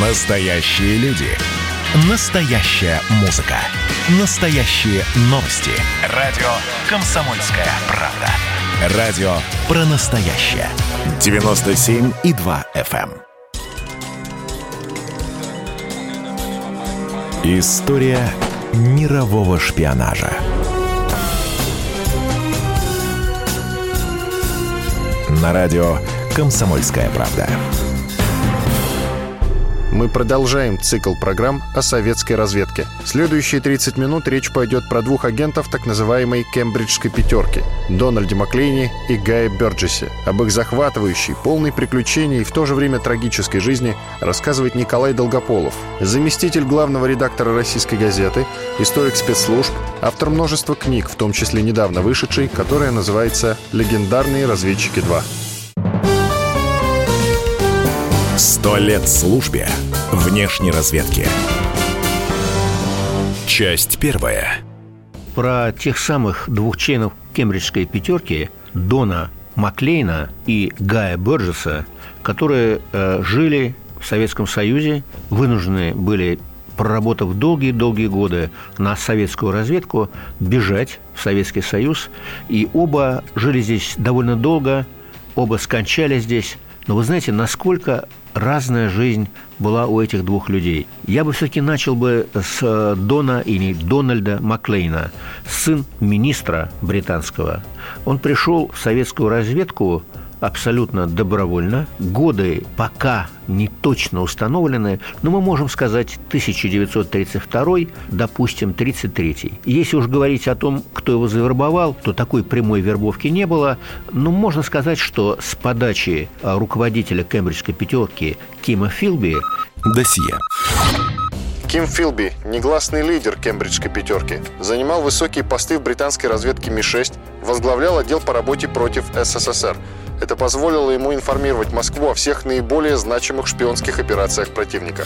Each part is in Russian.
Настоящие люди. Настоящая музыка. Настоящие новости. Радио «Комсомольская правда». Радио про настоящее. 97,2 FM. эм. История мирового шпионажа. На радио «Комсомольская правда». Мы продолжаем цикл программ о советской разведке. Следующие 30 минут речь пойдет про двух агентов так называемой «Кембриджской пятерки» — Дональде Маклейне и Гае Бёрджесе. Об их захватывающей, полной приключений и в то же время трагической жизни рассказывает Николай Долгополов, заместитель главного редактора «Российской газеты», историк спецслужб, автор множества книг, в том числе недавно вышедшей, которая называется «Легендарные разведчики 2». Сто лет службе внешней разведки. Часть первая. Про тех самых двух членов Кембриджской пятерки Дона Маклейна и Гая Бёрджеса, которые э, жили в Советском Союзе, вынуждены были проработав долгие-долгие годы на советскую разведку, бежать в Советский Союз. И оба жили здесь довольно долго, оба скончались здесь. Но вы знаете, насколько разная жизнь была у этих двух людей. Я бы все-таки начал бы с э, Дона или Дональда Маклейна, сын министра британского. Он пришел в советскую разведку абсолютно добровольно. Годы пока не точно установлены, но мы можем сказать 1932, допустим, 33. Если уж говорить о том, кто его завербовал, то такой прямой вербовки не было, но можно сказать, что с подачи а, руководителя Кембриджской пятерки Кима Филби Досье. Ким Филби, негласный лидер Кембриджской пятерки, занимал высокие посты в британской разведке Ми-6, возглавлял отдел по работе против СССР. Это позволило ему информировать Москву о всех наиболее значимых шпионских операциях противника.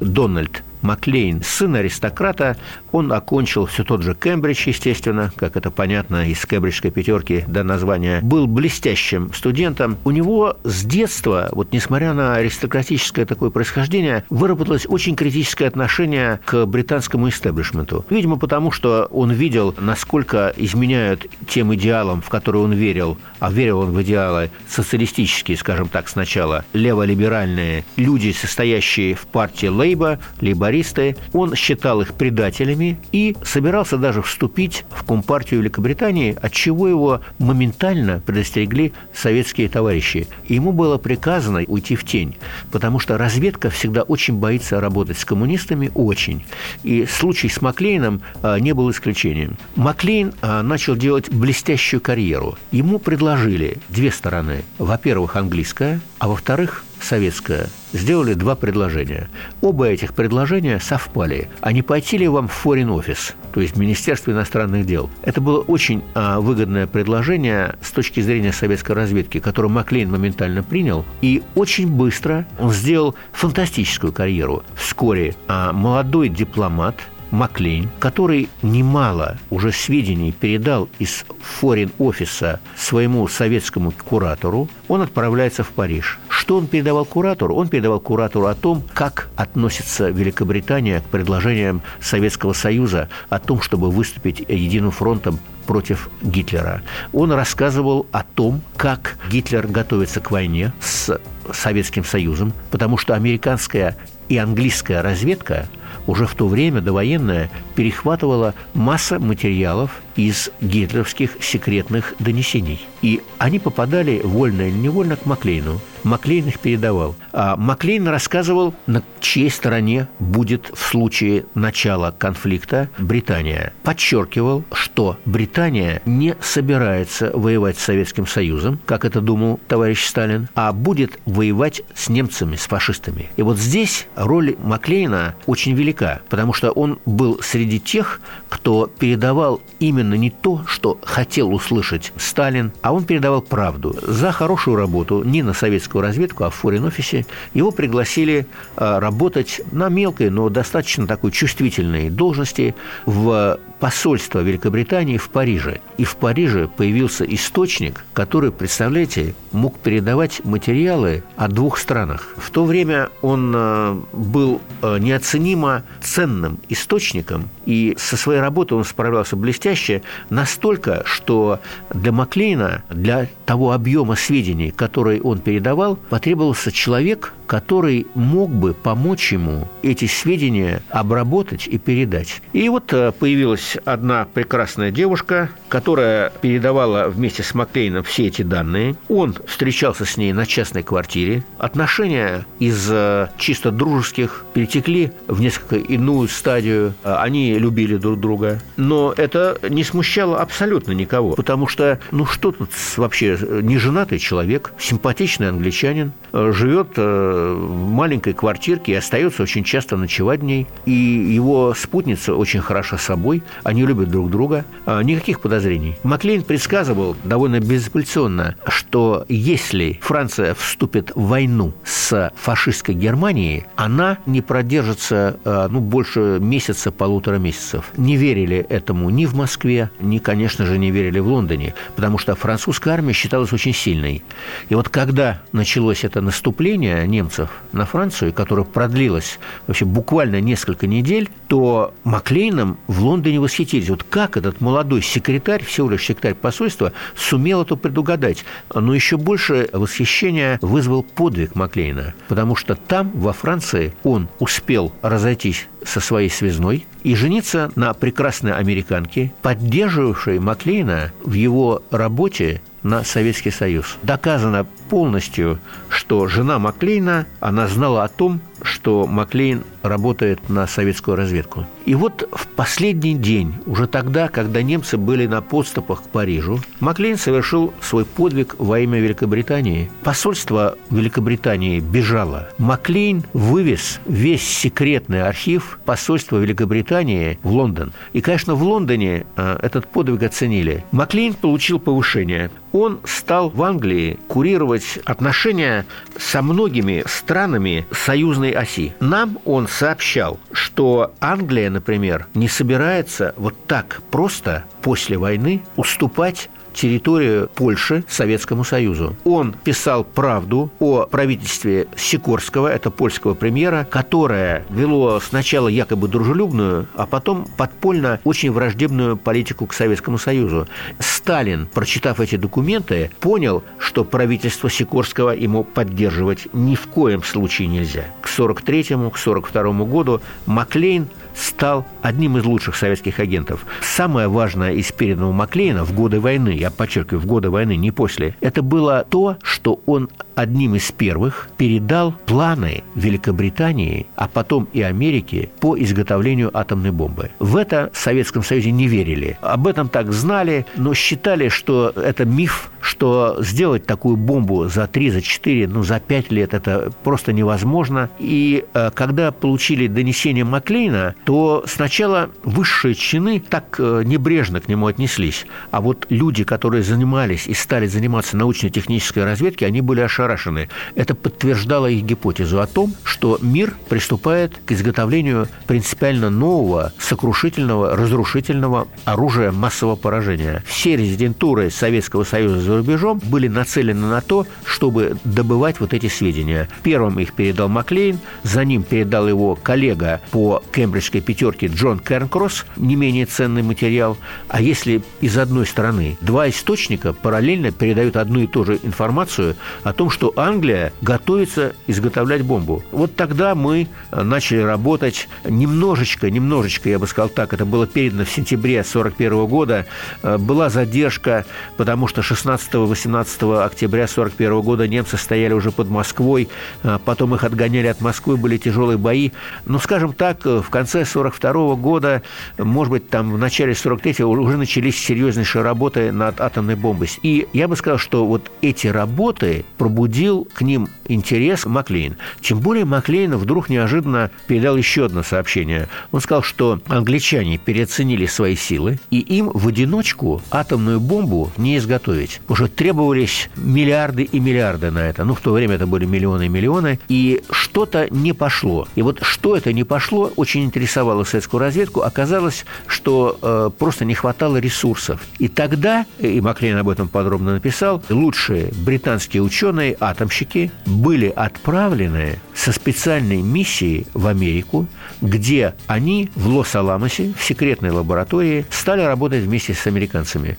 Дональд Маклейн, сын аристократа, он окончил все тот же Кембридж, естественно, как это понятно из кембриджской пятерки до названия, был блестящим студентом. У него с детства, вот несмотря на аристократическое такое происхождение, выработалось очень критическое отношение к британскому истеблишменту. Видимо, потому что он видел, насколько изменяют тем идеалам, в которые он верил, а верил он в идеалы социалистические, скажем так, сначала, леволиберальные люди, состоящие в партии Лейба, либо лейбористы, он считал их предателями и собирался даже вступить в Компартию Великобритании, от чего его моментально предостерегли советские товарищи. Ему было приказано уйти в тень, потому что разведка всегда очень боится работать с коммунистами, очень. И случай с Маклейном а, не был исключением. Маклейн а, начал делать блестящую карьеру. Ему предложили две стороны. Во-первых, английская, а во-вторых, советская, сделали два предложения. Оба этих предложения совпали. А не пойти ли вам в Foreign Office, то есть Министерство иностранных дел? Это было очень а, выгодное предложение с точки зрения советской разведки, которое Маклейн моментально принял. И очень быстро он сделал фантастическую карьеру. Вскоре а, молодой дипломат – Маклейн, который немало уже сведений передал из форин-офиса своему советскому куратору, он отправляется в Париж. Что он передавал куратору? Он передавал куратору о том, как относится Великобритания к предложениям Советского Союза о том, чтобы выступить единым фронтом против Гитлера. Он рассказывал о том, как Гитлер готовится к войне с Советским Союзом, потому что американская и английская разведка уже в то время довоенная перехватывала масса материалов из гитлеровских секретных донесений. И они попадали вольно или невольно к Маклейну. Маклейн их передавал. А Маклейн рассказывал, на чьей стороне будет в случае начала конфликта Британия. Подчеркивал, что Британия не собирается воевать с Советским Союзом, как это думал товарищ Сталин, а будет воевать с немцами, с фашистами. И вот здесь роль Маклейна очень велика, потому что он был среди тех, кто передавал именно не то, что хотел услышать Сталин, а он передавал правду. За хорошую работу не на советскую разведку, а в форин-офисе его пригласили а, работать на мелкой, но достаточно такой чувствительной должности в посольство Великобритании в Париже. И в Париже появился источник, который, представляете, мог передавать материалы о двух странах. В то время он э, был э, неоценимо ценным источником, и со своей работой он справлялся блестяще настолько, что для Маклейна, для того объема сведений, которые он передавал, потребовался человек, который мог бы помочь ему эти сведения обработать и передать. И вот э, появилась одна прекрасная девушка, которая передавала вместе с Маклейном все эти данные. Он встречался с ней на частной квартире. Отношения из э, чисто дружеских перетекли в несколько иную стадию. Э, они любили друг друга. Но это не смущало абсолютно никого. Потому что, ну что тут вообще, неженатый человек, симпатичный англичанин, живет маленькой квартирке и остается очень часто ночевать в ней. И его спутница очень хороша собой, они любят друг друга. А, никаких подозрений. Маклейн предсказывал довольно безапелляционно, что если Франция вступит в войну с фашистской Германией, она не продержится а, ну, больше месяца, полутора месяцев. Не верили этому ни в Москве, ни, конечно же, не верили в Лондоне, потому что французская армия считалась очень сильной. И вот когда началось это наступление немцев на Францию, которое продлилось вообще буквально несколько недель, то Маклейном в Лондоне восхитились. Вот как этот молодой секретарь, всего лишь секретарь посольства, сумел это предугадать. Но еще больше восхищения вызвал подвиг Маклейна, потому что там, во Франции, он успел разойтись со своей связной и жениться на прекрасной американке, поддерживавшей Маклейна в его работе на Советский Союз. Доказано полностью, что жена Маклейна, она знала о том, что Маклейн работает на советскую разведку. И вот в последний день, уже тогда, когда немцы были на подступах к Парижу, Маклейн совершил свой подвиг во имя Великобритании. Посольство Великобритании бежало. Маклейн вывез весь секретный архив посольства Великобритании в Лондон. И, конечно, в Лондоне э, этот подвиг оценили. Маклейн получил повышение. Он стал в Англии курировать отношения со многими странами союзной оси. Нам он сообщал, что Англия, например, не собирается вот так просто после войны уступать территорию Польши Советскому Союзу. Он писал правду о правительстве Сикорского, это польского премьера, которое вело сначала якобы дружелюбную, а потом подпольно очень враждебную политику к Советскому Союзу. Сталин, прочитав эти документы, понял, что правительство Сикорского ему поддерживать ни в коем случае нельзя. К 43-му, к 42 году Маклейн стал одним из лучших советских агентов. Самое важное из переданного Маклейна в годы войны, я подчеркиваю, в годы войны, не после, это было то, что он одним из первых передал планы Великобритании, а потом и Америки по изготовлению атомной бомбы. В это в Советском Союзе не верили. Об этом так знали, но считали, что это миф, что сделать такую бомбу за 3, за 4, ну, за 5 лет это просто невозможно. И э, когда получили донесение Маклейна, то сначала высшие чины так э, небрежно к нему отнеслись. А вот люди, которые занимались и стали заниматься научно-технической разведкой, они были ошарашены. Это подтверждало их гипотезу о том, что мир приступает к изготовлению принципиально нового, сокрушительного, разрушительного оружия массового поражения. Все резидентуры Советского Союза за рубежом были нацелены на то, чтобы добывать вот эти сведения. Первым их передал Маклейн, за ним передал его коллега по кембриджской пятерке Джон Кернкросс, не менее ценный материал. А если из одной стороны два источника параллельно передают одну и ту же информацию о том, что Англия готовится изготовлять бомбу. Вот тогда мы начали работать немножечко, немножечко, я бы сказал так, это было передано в сентябре 1941 года, э, была задержка, потому что 16-18 октября 1941 года немцы стояли уже под Москвой, э, потом их отгоняли от Москвы, были тяжелые бои. Но, скажем так, э, в конце 1942 года, может быть, там в начале 43 уже начались серьезнейшие работы над атомной бомбой. И я бы сказал, что вот эти работы пробудил к ним интерес Маклейн. Тем более Маклейн вдруг неожиданно передал еще одно сообщение. Он сказал, что англичане переоценили свои силы, и им в одиночку атомную бомбу не изготовить. уже требовались миллиарды и миллиарды на это. Ну, в то время это были миллионы и миллионы. И что-то не пошло. И вот что это не пошло, очень интересовало советскую разведку. Оказалось, что э, просто не хватало ресурсов. И тогда, и Маклейн об этом подробно написал, лучшие британские ученые-атомщики были отправлены со специальной миссией в Америку, где они в Лос-Аламосе в секретной лаборатории стали работать вместе с американцами.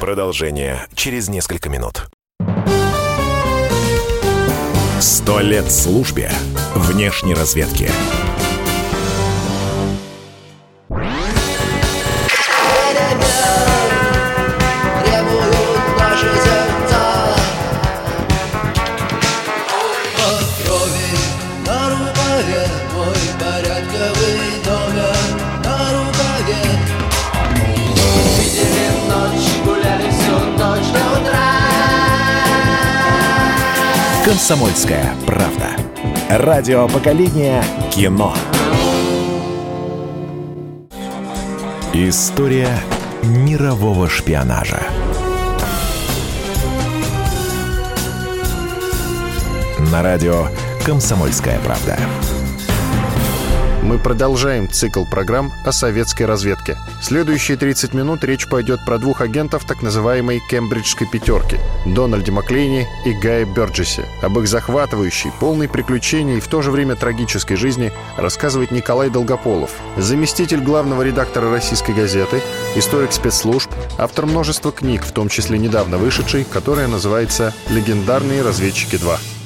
Продолжение через несколько минут. Сто лет службе внешней разведки. «Комсомольская правда». Радио поколения кино. История мирового шпионажа. На радио «Комсомольская правда». Мы продолжаем цикл программ о советской разведке. Следующие 30 минут речь пойдет про двух агентов так называемой «Кембриджской пятерки» — Дональде Маклейне и Гае Бёрджесе. Об их захватывающей, полной приключений и в то же время трагической жизни рассказывает Николай Долгополов, заместитель главного редактора «Российской газеты», историк спецслужб, автор множества книг, в том числе недавно вышедшей, которая называется «Легендарные разведчики 2».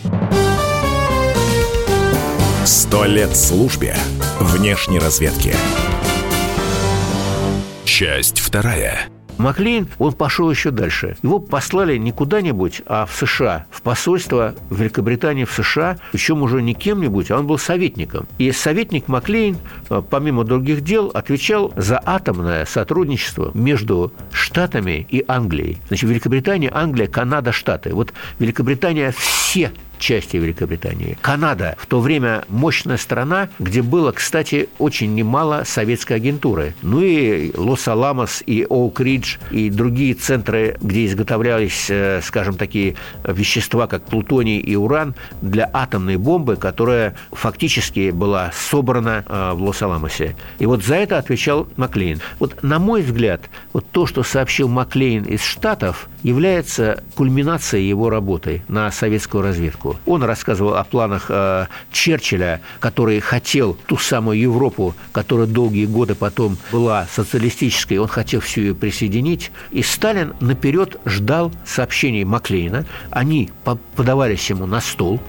Сто лет службе внешней разведки. Часть вторая. Маклейн, он пошел еще дальше. Его послали не куда-нибудь, а в США, в посольство Великобритании в США, причем уже не кем-нибудь, а он был советником. И советник Маклейн, э, помимо других дел, отвечал за атомное сотрудничество между Штатами и Англией. Значит, Великобритания, Англия, Канада, Штаты. Вот Великобритания все части Великобритании. Канада в то время мощная страна, где было, кстати, очень немало советской агентуры. Ну и Лос-Аламос, и Оук-Ридж, и другие центры, где изготовлялись, э, скажем, такие вещества, как плутоний и уран, для атомной бомбы, которая фактически была собрана э, в Лос-Аламосе. И вот за это отвечал Маклейн. Вот, на мой взгляд, вот то, что сообщил Маклейн из Штатов, является кульминацией его работы на советскую разведку. Он рассказывал о планах э, Черчилля, который хотел ту самую Европу, которая долгие годы потом была социалистической, он хотел всю ее присоединить. И Сталин наперед ждал сообщений Маклейна. Они подавались ему на стол.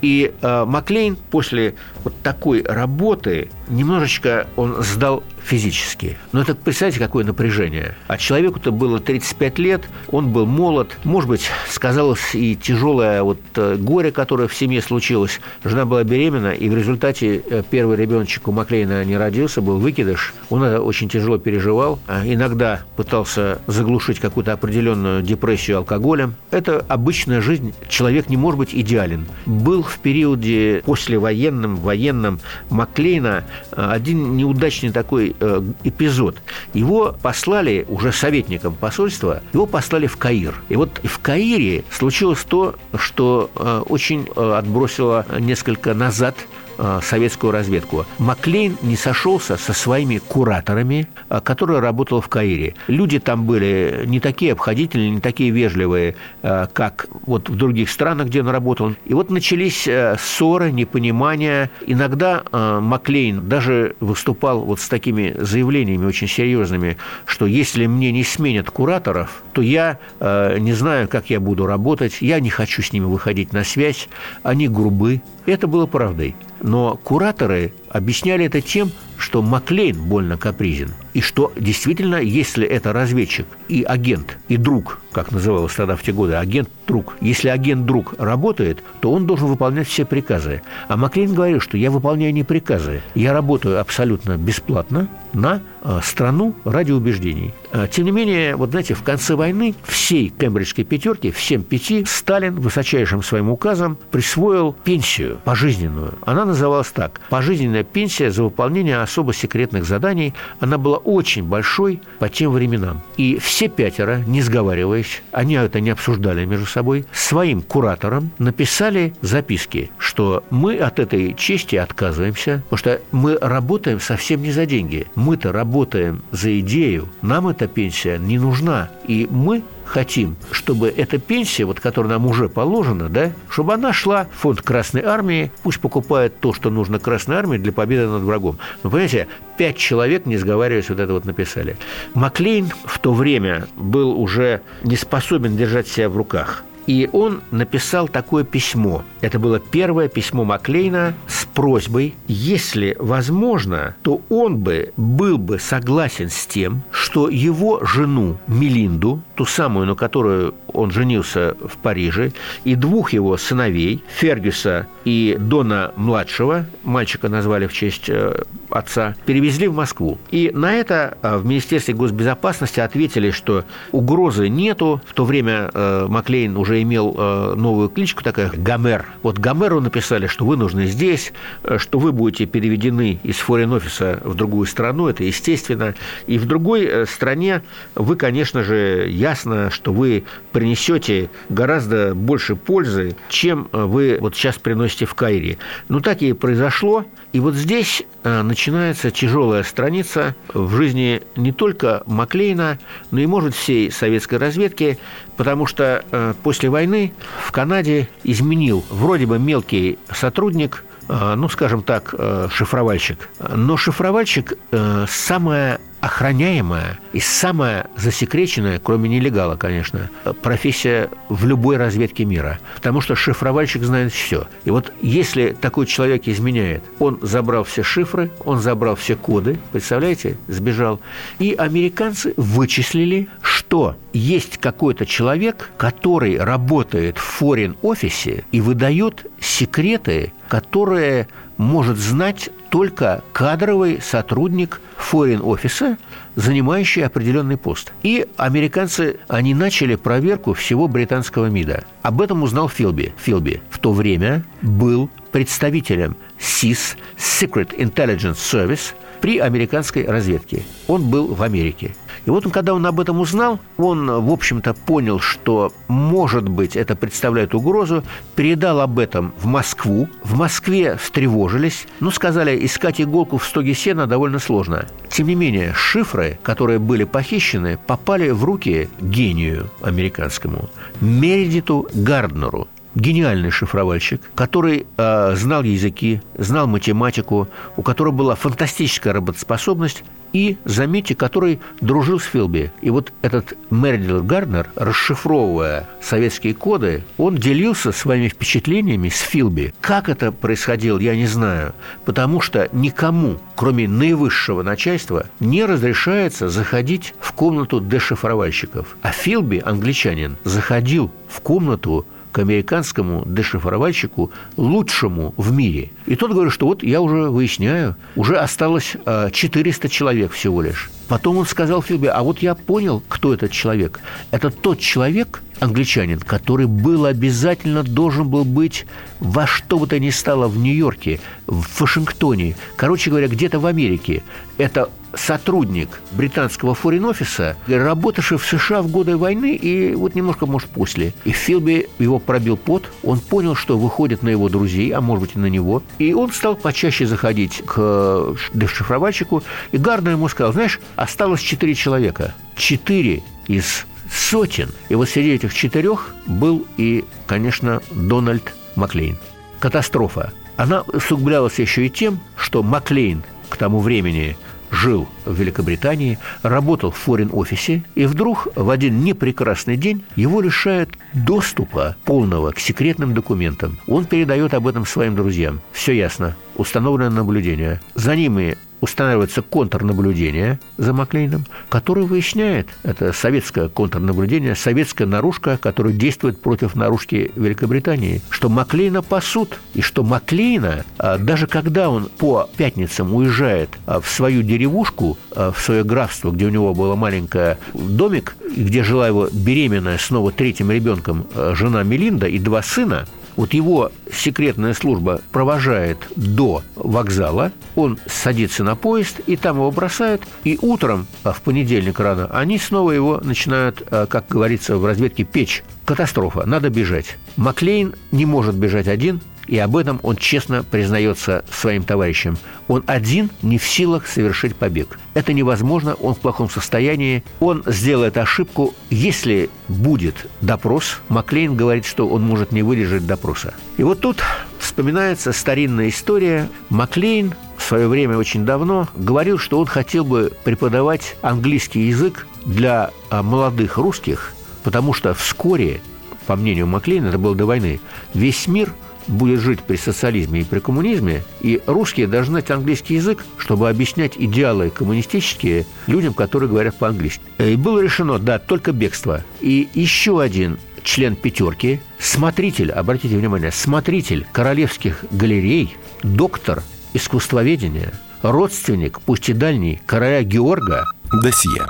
И э, Маклейн после вот такой работы немножечко он сдал физически. Но это, представьте, какое напряжение. А человеку-то было 35 лет, он был молод, может быть, сказалось и тяжелое вот э, горе, которое в семье случилось. Жена была беременна, и в результате э, первый ребеночек у Маклейна не родился, был выкидыш. Он это очень тяжело переживал. А иногда пытался заглушить какую-то определенную депрессию алкоголем. Это обычная жизнь. Человек не может быть идеален. Был в периоде послевоенном, военном Маклейна один неудачный такой э, эпизод. Его послали уже советником посольства, его послали в Каир. И вот в Каире случилось то, что э, очень отбросило несколько назад Э, советскую разведку. Маклейн не сошелся со своими кураторами, э, которые работали в Каире. Люди там были не такие обходительные, не такие вежливые, э, как вот в других странах, где он работал. И вот начались ссоры, непонимания. Иногда Маклейн даже выступал вот с такими заявлениями очень серьезными, что если мне не сменят кураторов, то я не знаю, как я буду работать, я не хочу с ними выходить на связь, они грубы. Это было правдой. Но кураторы объясняли это тем, что Маклейн больно капризен, и что действительно, если это разведчик и агент, и друг, как называлось тогда в те годы, агент-друг, если агент-друг работает, то он должен выполнять все приказы. А Маклейн говорил, что я выполняю не приказы, я работаю абсолютно бесплатно на э, страну ради убеждений. Э, тем не менее, вот знаете, в конце войны всей кембриджской пятерки, всем пяти, Сталин высочайшим своим указом присвоил пенсию пожизненную. Она называлась так – пожизненная пенсия за выполнение особо секретных заданий. Она была очень большой по тем временам. И все пятеро, не сговариваясь, они это не обсуждали между собой, своим кураторам написали записки, что мы от этой чести отказываемся, потому что мы работаем совсем не за деньги. Мы-то работаем за идею, нам эта пенсия не нужна. И мы хотим, чтобы эта пенсия, вот, которая нам уже положена, да, чтобы она шла в фонд Красной Армии, пусть покупает то, что нужно Красной Армии для победы над врагом. Но, понимаете, пять человек, не сговариваясь, вот это вот написали. Маклейн в то время был уже не способен держать себя в руках. И он написал такое письмо. Это было первое письмо Маклейна с просьбой, если возможно, то он бы был бы согласен с тем, что его жену Мелинду, ту самую, на которую он женился в Париже, и двух его сыновей, Фергюса и Дона младшего, мальчика назвали в честь э, отца, перевезли в Москву. И на это э, в Министерстве госбезопасности ответили, что угрозы нету. В то время э, Маклейн уже имел новую кличку такая Гомер. Вот Гомеру написали, что вы нужны здесь, что вы будете переведены из форин-офиса в другую страну, это естественно. И в другой стране вы, конечно же, ясно, что вы принесете гораздо больше пользы, чем вы вот сейчас приносите в Кайре. Ну, так и произошло. И вот здесь э, начинается тяжелая страница в жизни не только Маклейна, но и, может, всей советской разведки, потому что э, после войны в Канаде изменил вроде бы мелкий сотрудник, э, ну, скажем так, шифровальщик. Но шифровальщик – самое охраняемая и самая засекреченная, кроме нелегала, конечно, профессия в любой разведке мира. Потому что шифровальщик знает все. И вот если такой человек изменяет, он забрал все шифры, он забрал все коды, представляете, сбежал. И американцы вычислили, что есть какой-то человек, который работает в форин-офисе и выдает секреты, которые может знать только кадровый сотрудник форин-офиса, занимающий определенный пост. И американцы, они начали проверку всего британского МИДа. Об этом узнал Филби. Филби в то время был представителем SIS, Secret Intelligence Service, при американской разведке. Он был в Америке. И вот он, когда он об этом узнал, он, в общем-то, понял, что, может быть, это представляет угрозу, передал об этом в Москву. В Москве встревожились, но сказали, искать иголку в стоге сена довольно сложно. Тем не менее, шифры, которые были похищены, попали в руки гению американскому, Мередиту Гарднеру, гениальный шифровальщик, который э, знал языки, знал математику, у которого была фантастическая работоспособность и, заметьте, который дружил с Филби. И вот этот Мэридил Гарднер, расшифровывая советские коды, он делился своими впечатлениями с Филби. Как это происходило, я не знаю, потому что никому, кроме наивысшего начальства, не разрешается заходить в комнату дешифровальщиков. А Филби, англичанин, заходил в комнату к американскому дешифровальщику лучшему в мире. И тот говорит, что вот я уже выясняю, уже осталось 400 а, человек всего лишь. Потом он сказал Филби, а вот я понял, кто этот человек. Это тот человек, англичанин, который был обязательно должен был быть во что бы то ни стало в Нью-Йорке, в Вашингтоне, короче говоря, где-то в Америке. Это сотрудник британского форин-офиса, работавший в США в годы войны и вот немножко, может, после. И Филби его пробил пот, он понял, что выходит на его друзей, а может быть и на него, и он стал почаще заходить к дешифровальщику, и Гарднер ему сказал, знаешь, осталось четыре человека. Четыре из сотен. И вот среди этих четырех был и, конечно, Дональд Маклейн. Катастрофа. Она усугублялась еще и тем, что Маклейн к тому времени жил в Великобритании, работал в форин-офисе, и вдруг в один непрекрасный день его лишают доступа полного к секретным документам. Он передает об этом своим друзьям. Все ясно. Установлено наблюдение. За ними устанавливается контрнаблюдение за Маклейном, который выясняет, это советское контрнаблюдение, советская наружка, которая действует против наружки Великобритании, что Маклейна пасут, и что Маклейна, а, даже когда он по пятницам уезжает а, в свою деревушку, а, в свое графство, где у него был маленький домик, где жила его беременная снова третьим ребенком жена Мелинда и два сына, Вот его секретная служба провожает до вокзала, он садится на поезд, и там его бросают, и утром, а в понедельник рано, они снова его начинают, а, как говорится в разведке, печь. Катастрофа, надо бежать. Маклейн не может бежать один, и об этом он честно признается своим товарищам. Он один не в силах совершить побег. Это невозможно, он в плохом состоянии. Он сделает ошибку, если будет допрос. Маклейн говорит, что он может не выдержать допроса. И вот тут вспоминается старинная история. Маклейн в свое время очень давно говорил, что он хотел бы преподавать английский язык для а, молодых русских, потому что вскоре, по мнению Маклейна, это было до войны, весь мир – будет жить при социализме и при коммунизме, и русские должны знать английский язык, чтобы объяснять идеалы коммунистические людям, которые говорят по-английски. И было решено, да, только бегство. И еще один член пятерки, смотритель, обратите внимание, смотритель королевских галерей, доктор искусствоведения, родственник, пусть и дальний, короля Георга. Досье.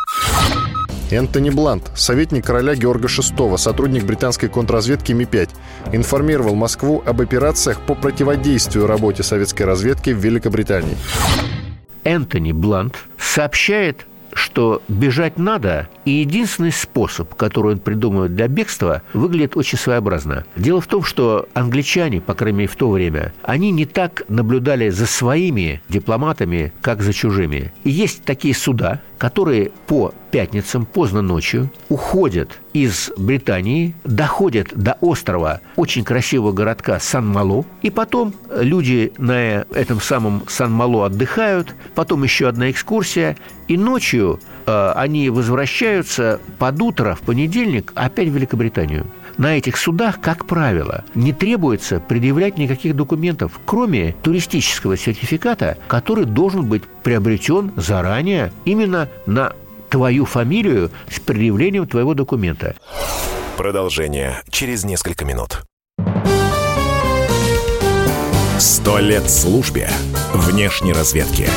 Энтони Блант, советник короля Георга VI, сотрудник британской контрразведки Ми-5, информировал Москву об операциях по противодействию работе советской разведки в Великобритании. Энтони Блант сообщает что бежать надо, и единственный способ, который он придумывает для бегства, выглядит очень своеобразно. Дело в том, что англичане, по крайней мере в то время, они не так наблюдали за своими дипломатами, как за чужими. И есть такие суда, которые по пятницам поздно ночью уходят из Британии, доходят до острова очень красивого городка Сан-Мало, и потом люди на этом самом Сан-Мало отдыхают, потом еще одна экскурсия, и ночью э, они возвращаются под утро в понедельник опять в Великобританию на этих судах, как правило, не требуется предъявлять никаких документов, кроме туристического сертификата, который должен быть приобретен заранее именно на твою фамилию с предъявлением твоего документа. Продолжение через несколько минут. Сто лет службе внешней разведки.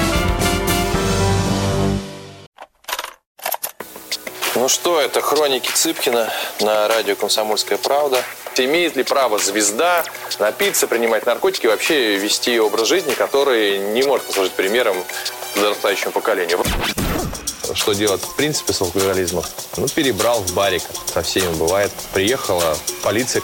Ну что, это хроники Цыпкина на радио «Комсомольская правда». Имеет ли право звезда напиться, принимать наркотики вообще вести образ жизни, который не может послужить примером подрастающему поколению? Что делать в принципе с алкоголизмом? Ну, перебрал в барик. Со всеми бывает. Приехала полиция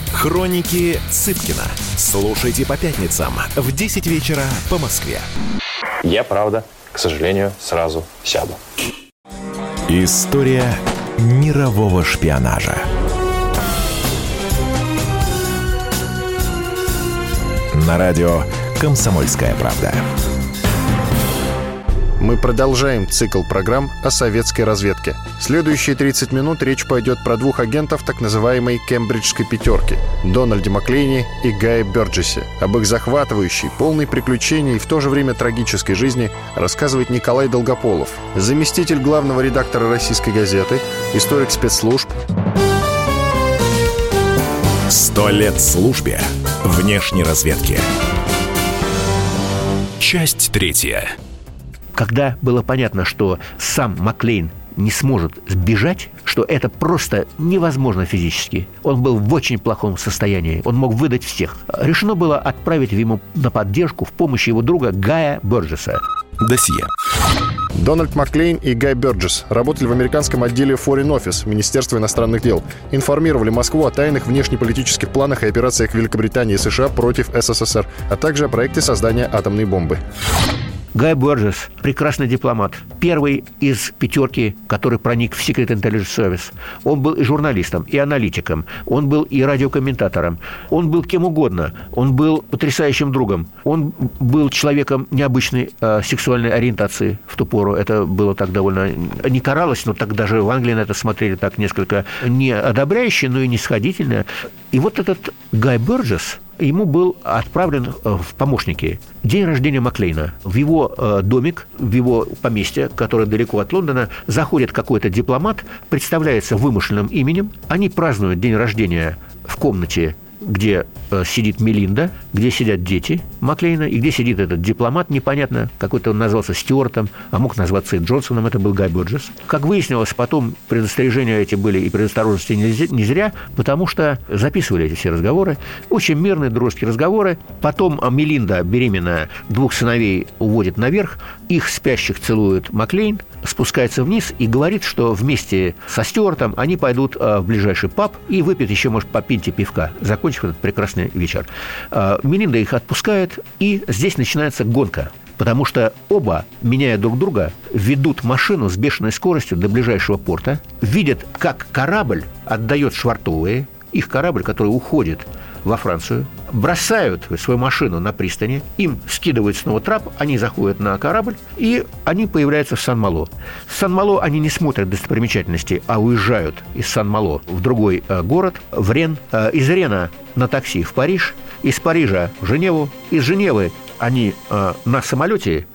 Хроники Цыпкина. Слушайте по пятницам в 10 вечера по Москве. Я, правда, к сожалению, сразу сяду. История мирового шпионажа. На радио «Комсомольская правда». Мы продолжаем цикл программ о советской разведке. Следующие 30 минут речь пойдет про двух агентов так называемой «Кембриджской пятерки» — Дональде Маклейни и Гае Бёрджесе. Об их захватывающей, полной приключений и в то же время трагической жизни рассказывает Николай Долгополов, заместитель главного редактора «Российской газеты», историк спецслужб. «Сто лет службе внешней разведки». Часть третья когда было понятно, что сам Маклейн не сможет сбежать, что это просто невозможно физически. Он был в очень плохом состоянии. Он мог выдать всех. Решено было отправить ему на поддержку в помощь его друга Гая Бёрджеса. Досье. Дональд Маклейн и Гай Бёрджес работали в американском отделе Foreign Office Министерства иностранных дел. Информировали Москву о тайных внешнеполитических планах и операциях Великобритании и США против СССР, а также о проекте создания атомной бомбы. Гай Борджес – прекрасный дипломат. Первый из пятерки, который проник в Secret Intelligence Service. Он был и журналистом, и аналитиком. Он был и радиокомментатором. Он был кем угодно. Он был потрясающим другом. Он был человеком необычной э, сексуальной ориентации в ту пору. Это было так довольно... Не каралось, но так даже в Англии на это смотрели так несколько не одобряюще, но и нисходительно. И вот этот Гай Борджес – ему был отправлен э, в помощники. День рождения Маклейна. В его э, домик, в его поместье, которое далеко от Лондона, заходит какой-то дипломат, представляется вымышленным именем. Они празднуют день рождения в комнате где э, сидит Мелинда, где сидят дети Маклейна, и где сидит этот дипломат, непонятно, какой-то он назвался Стюартом, а мог назваться и Джонсоном, это был Гай Боджес. Как выяснилось, потом предостережения эти были и предосторожности не зря, потому что записывали эти все разговоры, очень мирные дружеские разговоры. Потом а, Мелинда, беременная, двух сыновей уводит наверх, их спящих целует Маклейн, спускается вниз и говорит, что вместе со Стюартом они пойдут э, в ближайший паб и выпьют еще, может, по пинте пивка, закончив этот прекрасный вечер. Э, Мелинда их отпускает, и здесь начинается гонка потому что оба, меняя друг друга, ведут машину с бешеной скоростью до ближайшего порта, видят, как корабль отдает швартовые, их корабль, который уходит во Францию, бросают свою машину на пристани, им скидывают снова трап, они заходят на корабль, и они появляются в Сан-Мало. В Сан-Мало они не смотрят достопримечательности, а уезжают из Сан-Мало в другой э, город, в Рен. Э, из Рена на такси в Париж, из Парижа в Женеву, из Женевы они э, на самолете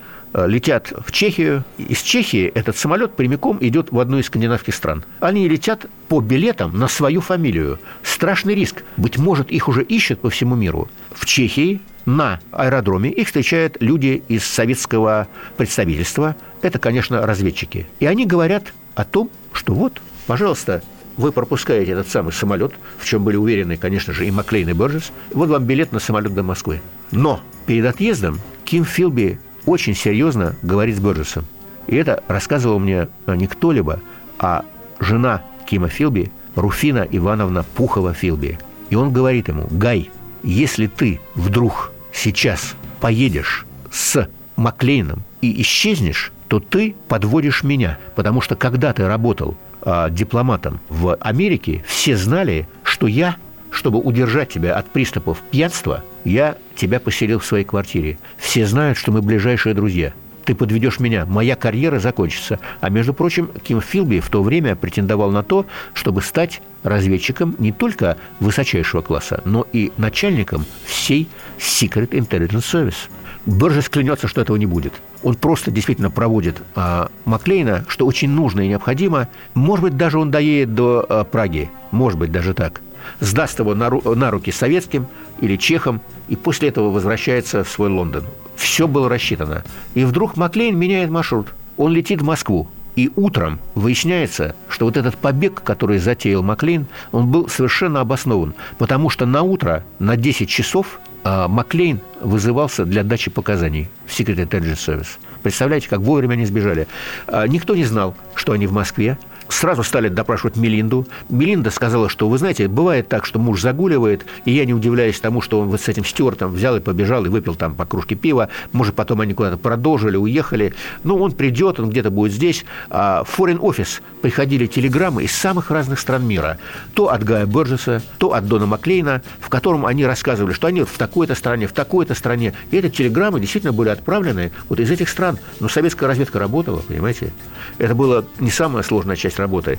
летят в Чехию. Из Чехии этот самолет прямиком идет в одну из скандинавских стран. Они летят по билетам на свою фамилию. Страшный риск. Быть может, их уже ищут по всему миру. В Чехии на аэродроме их встречают люди из советского представительства. Это, конечно, разведчики. И они говорят о том, что вот, пожалуйста, вы пропускаете этот самый самолет, в чем были уверены, конечно же, и Маклейн, и Борджес. Вот вам билет на самолет до Москвы. Но перед отъездом Ким Филби очень серьезно говорит с Бёрджесом. И это рассказывал мне не кто-либо, а жена Кима Филби, Руфина Ивановна Пухова-Филби. И он говорит ему, Гай, если ты вдруг сейчас поедешь с Маклейном и исчезнешь, то ты подводишь меня, потому что когда ты работал э, дипломатом в Америке, все знали, что я чтобы удержать тебя от приступов пьянства, я тебя поселил в своей квартире. Все знают, что мы ближайшие друзья. Ты подведешь меня, моя карьера закончится. А между прочим, Ким Филби в то время претендовал на то, чтобы стать разведчиком не только высочайшего класса, но и начальником всей Secret Intelligence Service. Бержес клянется, что этого не будет. Он просто действительно проводит а, Маклейна, что очень нужно и необходимо. Может быть, даже он доедет до а, Праги. Может быть, даже так сдаст его на, ру- на руки советским или чехам, и после этого возвращается в свой Лондон. Все было рассчитано. И вдруг Маклейн меняет маршрут. Он летит в Москву. И утром выясняется, что вот этот побег, который затеял Маклейн, он был совершенно обоснован. Потому что на утро, на 10 часов, а, Маклейн вызывался для дачи показаний в Secret Intelligence Service. Представляете, как вовремя они сбежали. А, никто не знал, что они в Москве. Сразу стали допрашивать Мелинду. Мелинда сказала, что, вы знаете, бывает так, что муж загуливает, и я не удивляюсь тому, что он вот с этим Стюартом взял и побежал и выпил там по кружке пива. Может, потом они куда-то продолжили, уехали. Ну, он придет, он где-то будет здесь. А в Foreign Office приходили телеграммы из самых разных стран мира. То от Гая Борджеса, то от Дона Маклейна, в котором они рассказывали, что они в такой-то стране, в такой-то стране. И эти телеграммы действительно были отправлены вот из этих стран. Но советская разведка работала, понимаете? Это была не самая сложная часть работы.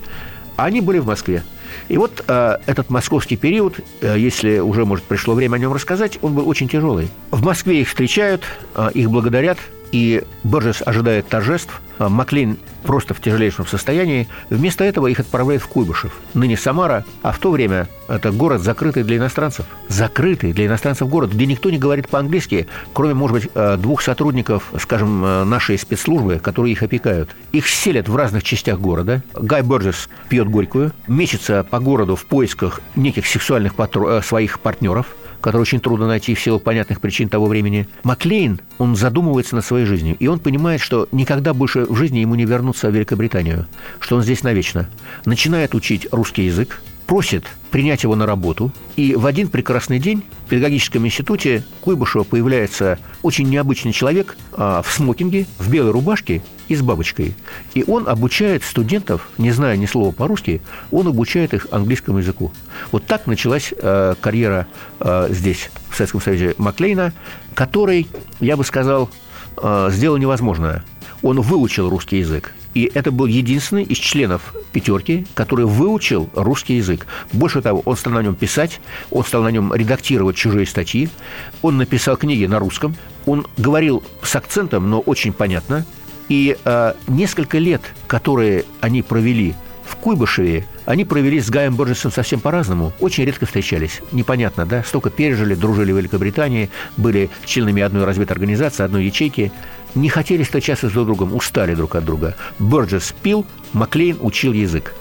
Они были в Москве. И вот э, этот московский период, э, если уже, может, пришло время о нем рассказать, он был очень тяжелый. В Москве их встречают, э, их благодарят, и Борджес ожидает торжеств. А Маклин просто в тяжелейшем состоянии. Вместо этого их отправляют в Куйбышев, ныне Самара, а в то время это город закрытый для иностранцев. Закрытый для иностранцев город, где никто не говорит по-английски, кроме, может быть, э, двух сотрудников, скажем, э, нашей спецслужбы, которые их опекают. Их селят в разных частях города. Гай Борджес пьет горькую, мечется по городу в поисках неких сексуальных патро- э, своих партнеров – который очень трудно найти в силу понятных причин того времени. Маклейн, он задумывается над своей жизнью, и он понимает, что никогда больше в жизни ему не вернуться в Великобританию, что он здесь навечно. Начинает учить русский язык, просит принять его на работу. И в один прекрасный день в педагогическом институте Куйбышева появляется очень необычный человек а, в смокинге, в белой рубашке и с бабочкой. И он обучает студентов, не зная ни слова по-русски, он обучает их английскому языку. Вот так началась а, карьера а, здесь, в Советском Союзе, Маклейна, который, я бы сказал, а, сделал невозможное. он выучил русский язык. И это был единственный из членов пятерки, который выучил русский язык. Больше того, он стал на нем писать, он стал на нем редактировать чужие статьи, он написал книги на русском, он говорил с акцентом, но очень понятно. И э, несколько лет, которые они провели в Куйбышеве, они провели с Гаем Борджесом совсем по-разному. Очень редко встречались. Непонятно, да? Столько пережили, дружили в Великобритании, были членами одной разведорганизации, одной ячейки. Не хотели встречаться друг другом, устали друг от друга. Борджес пил, Маклейн учил язык.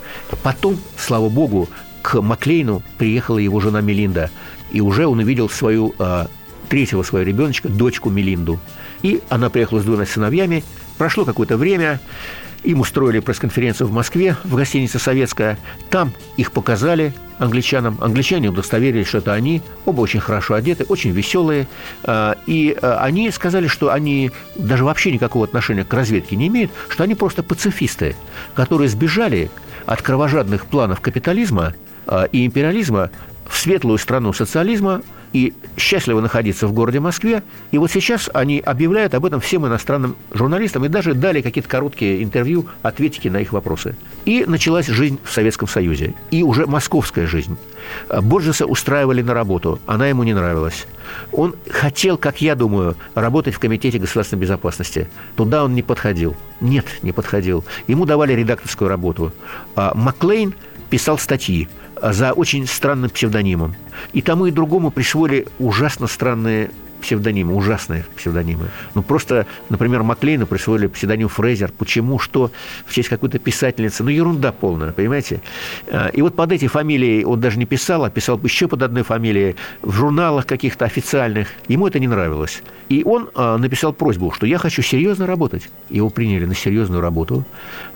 Потом, слава богу, к Маклейну приехала его жена Мелинда. И уже он увидел свою э, третьего своего ребеночка, дочку Мелинду. И она приехала с двумя сыновьями. Прошло какое-то время, им устроили пресс-конференцию в Москве, в гостинице «Советская». Там их показали англичанам. Англичане удостоверились, что это они. Оба очень хорошо одеты, очень веселые. А, и а, они сказали, что они даже вообще никакого отношения к разведке не имеют, что они просто пацифисты, которые сбежали от кровожадных планов капитализма а, и империализма в светлую страну социализма, и счастливо находиться в городе Москве. И вот сейчас они объявляют об этом всем иностранным журналистам и даже дали какие-то короткие интервью, ответики на их вопросы. И началась жизнь в Советском Союзе. И уже московская жизнь. Борджеса устраивали на работу. Она ему не нравилась. Он хотел, как я думаю, работать в Комитете государственной безопасности. Туда он не подходил. Нет, не подходил. Ему давали редакторскую работу. А Маклейн писал статьи за очень странным псевдонимом. И тому и другому присвоили ужасно странные псевдонимы, ужасные псевдонимы. Ну, просто, например, Маклейну присвоили псевдоним Фрейзер. Почему? Что? В честь какой-то писательницы. Ну, ерунда полная, понимаете? А, и вот под эти фамилии он даже не писал, а писал еще под одной фамилией в журналах каких-то официальных. Ему это не нравилось. И он а, написал просьбу, что я хочу серьезно работать. Его приняли на серьезную работу.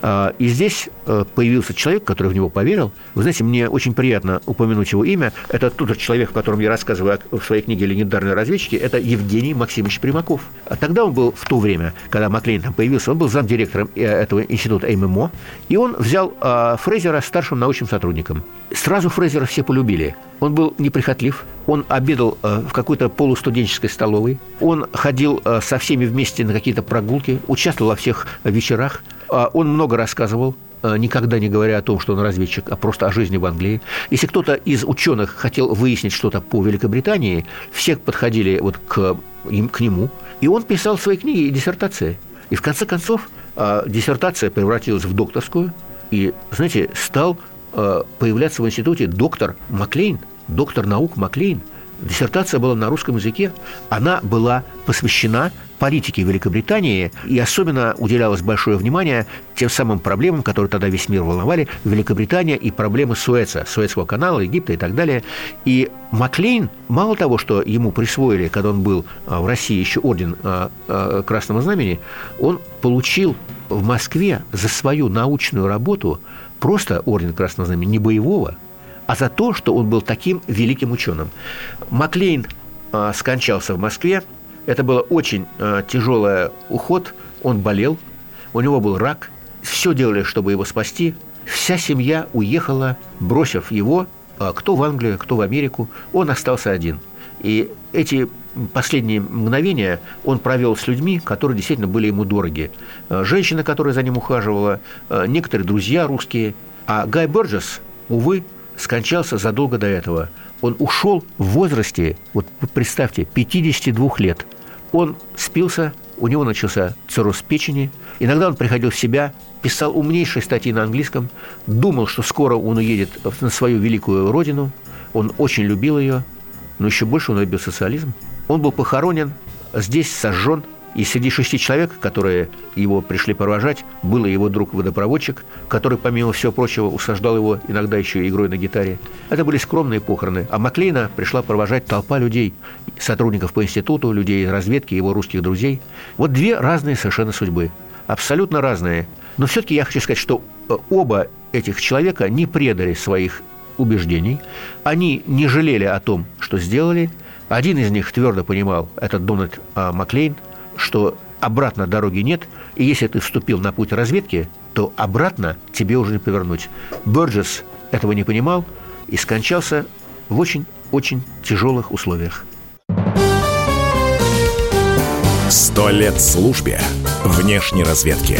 А, и здесь появился человек, который в него поверил. Вы знаете, мне очень приятно упомянуть его имя. Это тот же человек, о котором я рассказываю в своей книге «Легендарные разведчики» это Евгений Максимович Примаков. А тогда он был в то время, когда Маклейн там появился, он был замдиректором э, этого института ММО, и он взял э, Фрейзера старшим научным сотрудником. Сразу Фрейзера все полюбили. Он был неприхотлив, он обедал э, в какой-то полустуденческой столовой, он ходил э, со всеми вместе на какие-то прогулки, участвовал во всех вечерах, э, он много рассказывал, Э, никогда не говоря о том, что он разведчик, а просто о жизни в Англии. Если кто-то из ученых хотел выяснить что-то по Великобритании, все подходили вот к, им, к нему, и он писал свои книги и диссертации. И в конце концов э, диссертация превратилась в докторскую, и, знаете, стал э, появляться в институте доктор Маклейн, доктор наук Маклейн. Диссертация была на русском языке. Она была посвящена политики Великобритании, и особенно уделялось большое внимание тем самым проблемам, которые тогда весь мир волновали, Великобритания и проблемы Суэца, Суэцкого канала, Египта и так далее. И Маклейн, мало того, что ему присвоили, когда он был а, в России, еще орден а, а, Красного Знамени, он получил в Москве за свою научную работу просто орден Красного Знамени, не боевого, а за то, что он был таким великим ученым. Маклейн скончался в Москве это было очень э, тяжелый уход. Он болел, у него был рак. Все делали, чтобы его спасти. Вся семья уехала, бросив его, э, кто в Англию, кто в Америку. Он остался один. И эти последние мгновения он провел с людьми, которые действительно были ему дороги. Женщина, которая за ним ухаживала, некоторые друзья русские. А Гай Борджес, увы, скончался задолго до этого. Он ушел в возрасте, вот представьте, 52 лет. Он спился, у него начался цирроз печени. Иногда он приходил в себя, писал умнейшие статьи на английском, думал, что скоро он уедет на свою великую родину. Он очень любил ее, но еще больше он любил социализм. Он был похоронен, здесь сожжен – и среди шести человек, которые его пришли провожать, был его друг-водопроводчик, который, помимо всего прочего, усаждал его иногда еще игрой на гитаре. Это были скромные похороны. А Маклейна пришла провожать толпа людей, сотрудников по институту, людей разведки, его русских друзей. Вот две разные совершенно судьбы. Абсолютно разные. Но все-таки я хочу сказать, что э, оба этих человека не предали своих убеждений, они не жалели о том, что сделали. Один из них твердо понимал, это Дональд а, Маклейн – что обратно дороги нет, и если ты вступил на путь разведки, то обратно тебе уже не повернуть. Бёрджес этого не понимал и скончался в очень-очень тяжелых условиях. Сто лет службе внешней разведки.